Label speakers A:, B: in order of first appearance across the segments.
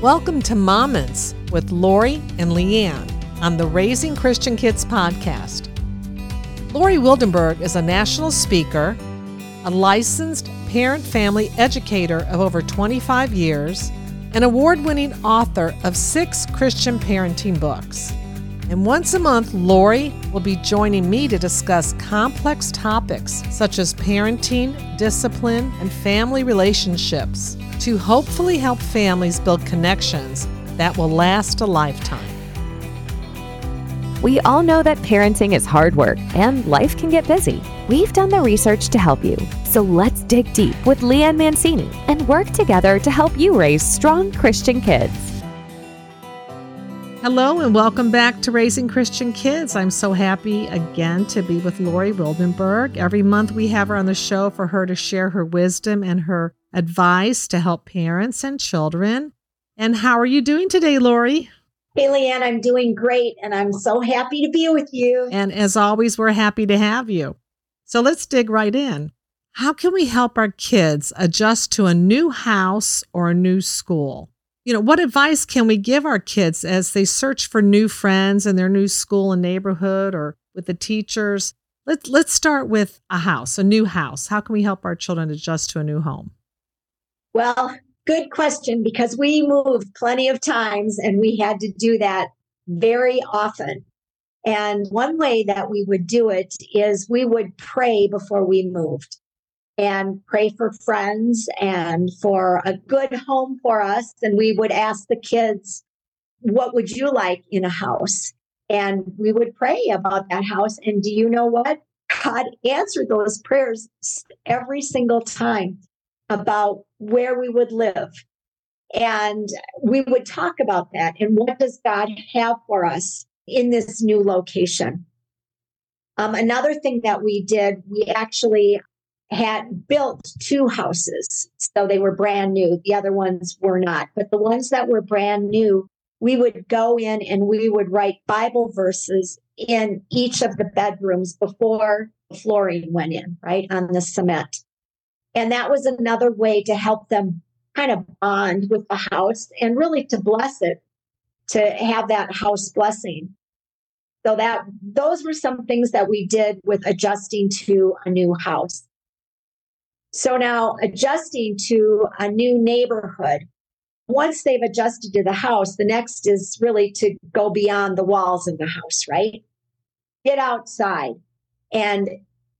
A: Welcome to Moments with Lori and Lee Ann on the Raising Christian Kids podcast. Lori Wildenberg is a national speaker, a licensed parent family educator of over 25 years, an award winning author of six Christian parenting books. And once a month, Lori will be joining me to discuss complex topics such as parenting, discipline, and family relationships to hopefully help families build connections that will last a lifetime.
B: We all know that parenting is hard work and life can get busy. We've done the research to help you. So let's dig deep with Lee Ann Mancini and work together to help you raise strong Christian kids.
A: Hello and welcome back to Raising Christian Kids. I'm so happy again to be with Lori Wildenberg. Every month we have her on the show for her to share her wisdom and her advice to help parents and children. And how are you doing today, Lori?
C: Hey, Lee Ann, I'm doing great and I'm so happy to be with you.
A: And as always, we're happy to have you. So let's dig right in. How can we help our kids adjust to a new house or a new school? You know, what advice can we give our kids as they search for new friends in their new school and neighborhood or with the teachers? Let's let's start with a house, a new house. How can we help our children adjust to a new home?
C: Well, good question because we moved plenty of times and we had to do that very often. And one way that we would do it is we would pray before we moved and pray for friends and for a good home for us. And we would ask the kids, What would you like in a house? And we would pray about that house. And do you know what? God answered those prayers every single time about where we would live. And we would talk about that and what does God have for us in this new location. Um, another thing that we did, we actually had built two houses. So they were brand new. The other ones were not. But the ones that were brand new, we would go in and we would write Bible verses in each of the bedrooms before the flooring went in, right, on the cement. And that was another way to help them kind of bond with the house and really to bless it, to have that house blessing. So that those were some things that we did with adjusting to a new house. So now adjusting to a new neighborhood. Once they've adjusted to the house, the next is really to go beyond the walls of the house, right? Get outside and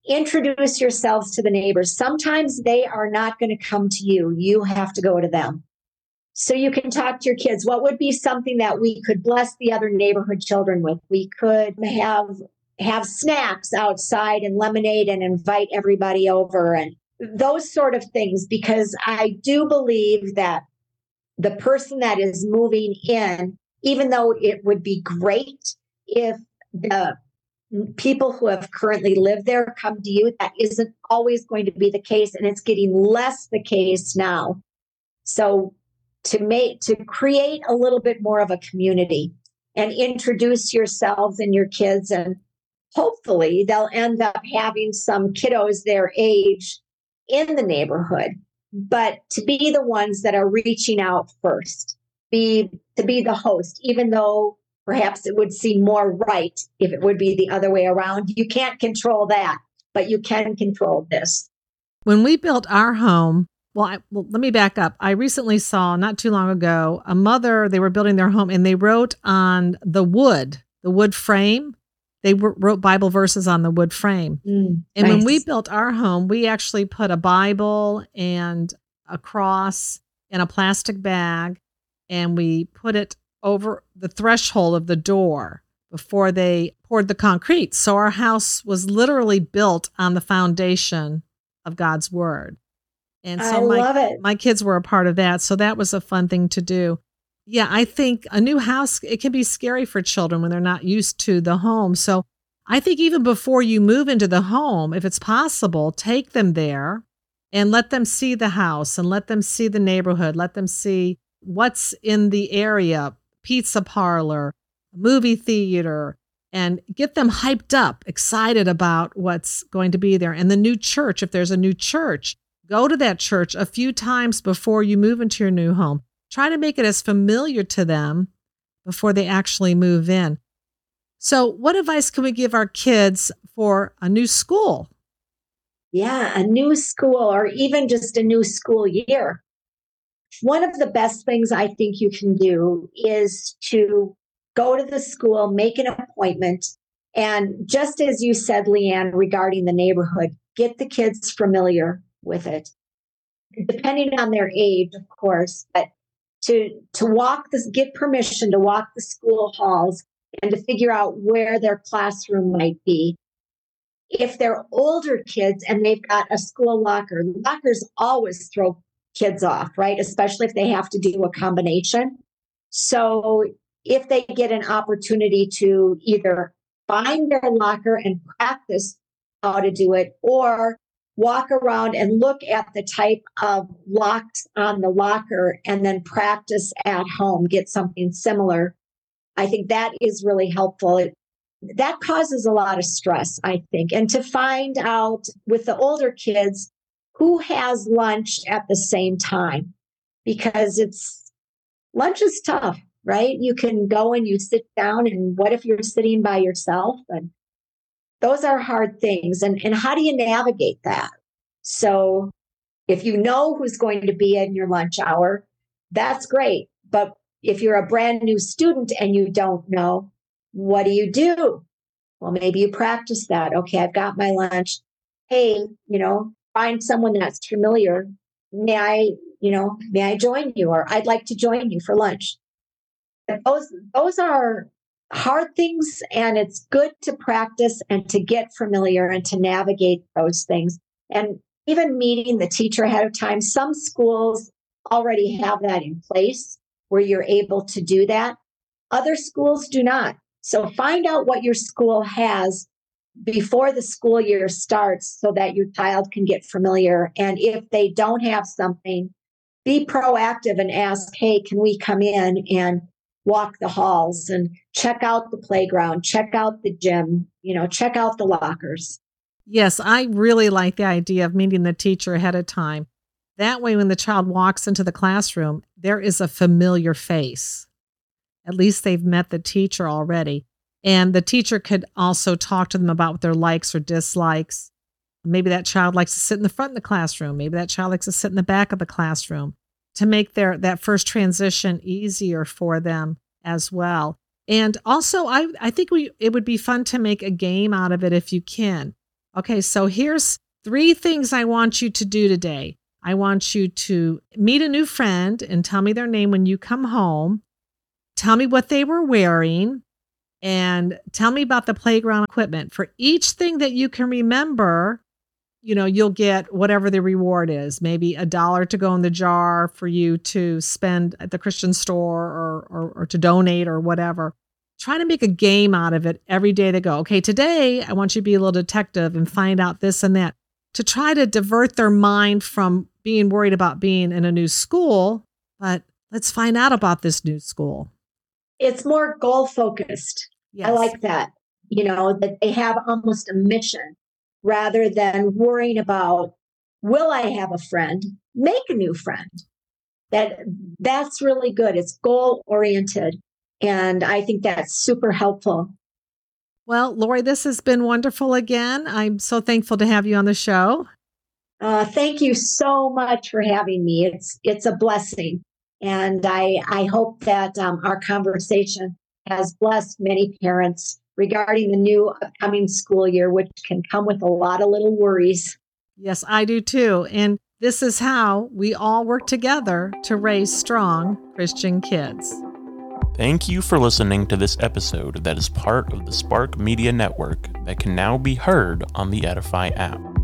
C: introduce yourselves to the neighbors. Sometimes they are not going to come to you, you have to go to them. So you can talk to your kids. What would be something that we could bless the other neighborhood children with? We could have have snacks outside and lemonade and invite everybody over and those sort of things because I do believe that the person that is moving in even though it would be great if the people who have currently lived there come to you. That isn't always going to be the case, and it's getting less the case now. So to make to create a little bit more of a community and introduce yourselves and your kids and hopefully they'll end up having some kiddos their age in the neighborhood but to be the ones that are reaching out first be to be the host even though Perhaps it would seem more right if it would be the other way around. You can't control that, but you can control this.
A: When we built our home, well, I, well, let me back up. I recently saw not too long ago a mother, they were building their home and they wrote on the wood, the wood frame, they wrote Bible verses on the wood frame. Mm, and nice. when we built our home, we actually put a Bible and a cross in a plastic bag and we put it over the threshold of the door before they poured the concrete. So our house was literally built on the foundation of God's word. And so
C: I
A: my, my kids were a part of that. So that was a fun thing to do. Yeah, I think a new house, it can be scary for children when they're not used to the home. So I think even before you move into the home, if it's possible, take them there and let them see the house and let them see the neighborhood, let them see what's in the area, pizza parlor, movie theater, and get them hyped up, excited about what's going to be there. And the new church, if there's a new church, go to that church a few times before you move into your new home. Try to make it as familiar to them before they actually move in. So, what advice can we give our kids for a new school?
C: Yeah, a new school or even just a new school year. One of the best things I think you can do is to go to the school, make an appointment, and just as you said, Lee Ann, regarding the neighborhood, get the kids familiar with it. Depending on their age, of course, but to to walk this get permission to walk the school halls and to figure out where their classroom might be if they're older kids and they've got a school locker, lockers always throw kids off, right? Especially if they have to do a combination. So if they get an opportunity to either find their locker and practice how to do it or walk around and look at the type of locks on the locker and then practice at home, get something similar. I think that is really helpful. It that causes a lot of stress, I think. And to find out with the older kids who has lunch at the same time, because it's lunch is tough, right? You can go and you sit down, and what if you're sitting by yourself? And those are hard things. And, and how do you navigate that? So if you know who's going to be in your lunch hour, that's great. But if you're a brand new student and you don't know, what do you do? Well, maybe you practice that. Okay, I've got my lunch. Hey, you know, find someone that's familiar. May I, you know, may I join you? Or I'd like to join you for lunch. Those those are hard things and it's good to practice and to get familiar and to navigate those things. And even meeting the teacher ahead of time. Some schools already have that in place where you're able to do that. Other schools do not. So find out what your school has before the school year starts so that your child can get familiar. And if they don't have something, be proactive and ask, hey, can we come in and walk the halls and check out the playground, check out the gym, you know, check out the lockers.
A: Yes, I really like the idea of meeting the teacher ahead of time. That way, when the child walks into the classroom, there is a familiar face. At least they've met the teacher already. And the teacher could also talk to them about their likes or dislikes. Maybe that child likes to sit in the front of the classroom. Maybe that child likes to sit in the back of the classroom to make their that first transition easier for them as well. And also I I think we it would be fun to make a game out of it if you can. Okay, so here's three things I want you to do today. I want you to meet a new friend and tell me their name when you come home. Tell me what they were wearing and tell me about the playground equipment. For each thing that you can remember, you know, you'll get whatever the reward is. Maybe a dollar to go in the jar for you to spend at the Christian store or, or, or to donate or whatever. Try to make a game out of it every day they go. Okay, today I want you to be a little detective and find out this and that to try to divert their mind from being worried about being in a new school. But let's find out about this new school
C: it's more goal focused. Yes. I like that. You know, that they have almost a mission rather than worrying about will I have a friend? Make a new friend. That that's really good. It's goal oriented. And I think that's super helpful.
A: Well, Lori, this has been wonderful again. I'm so thankful to have you on the show.
C: Uh, thank you so much for having me. It's it's a blessing. And I, I hope that um, our conversation has blessed many parents regarding the new upcoming school year, which can come with a lot of little worries.
A: Yes, I do too. And this is how we all work together to raise strong Christian kids.
D: Thank you for listening to this episode that is part of the Spark Media Network that can now be heard on the Edify app.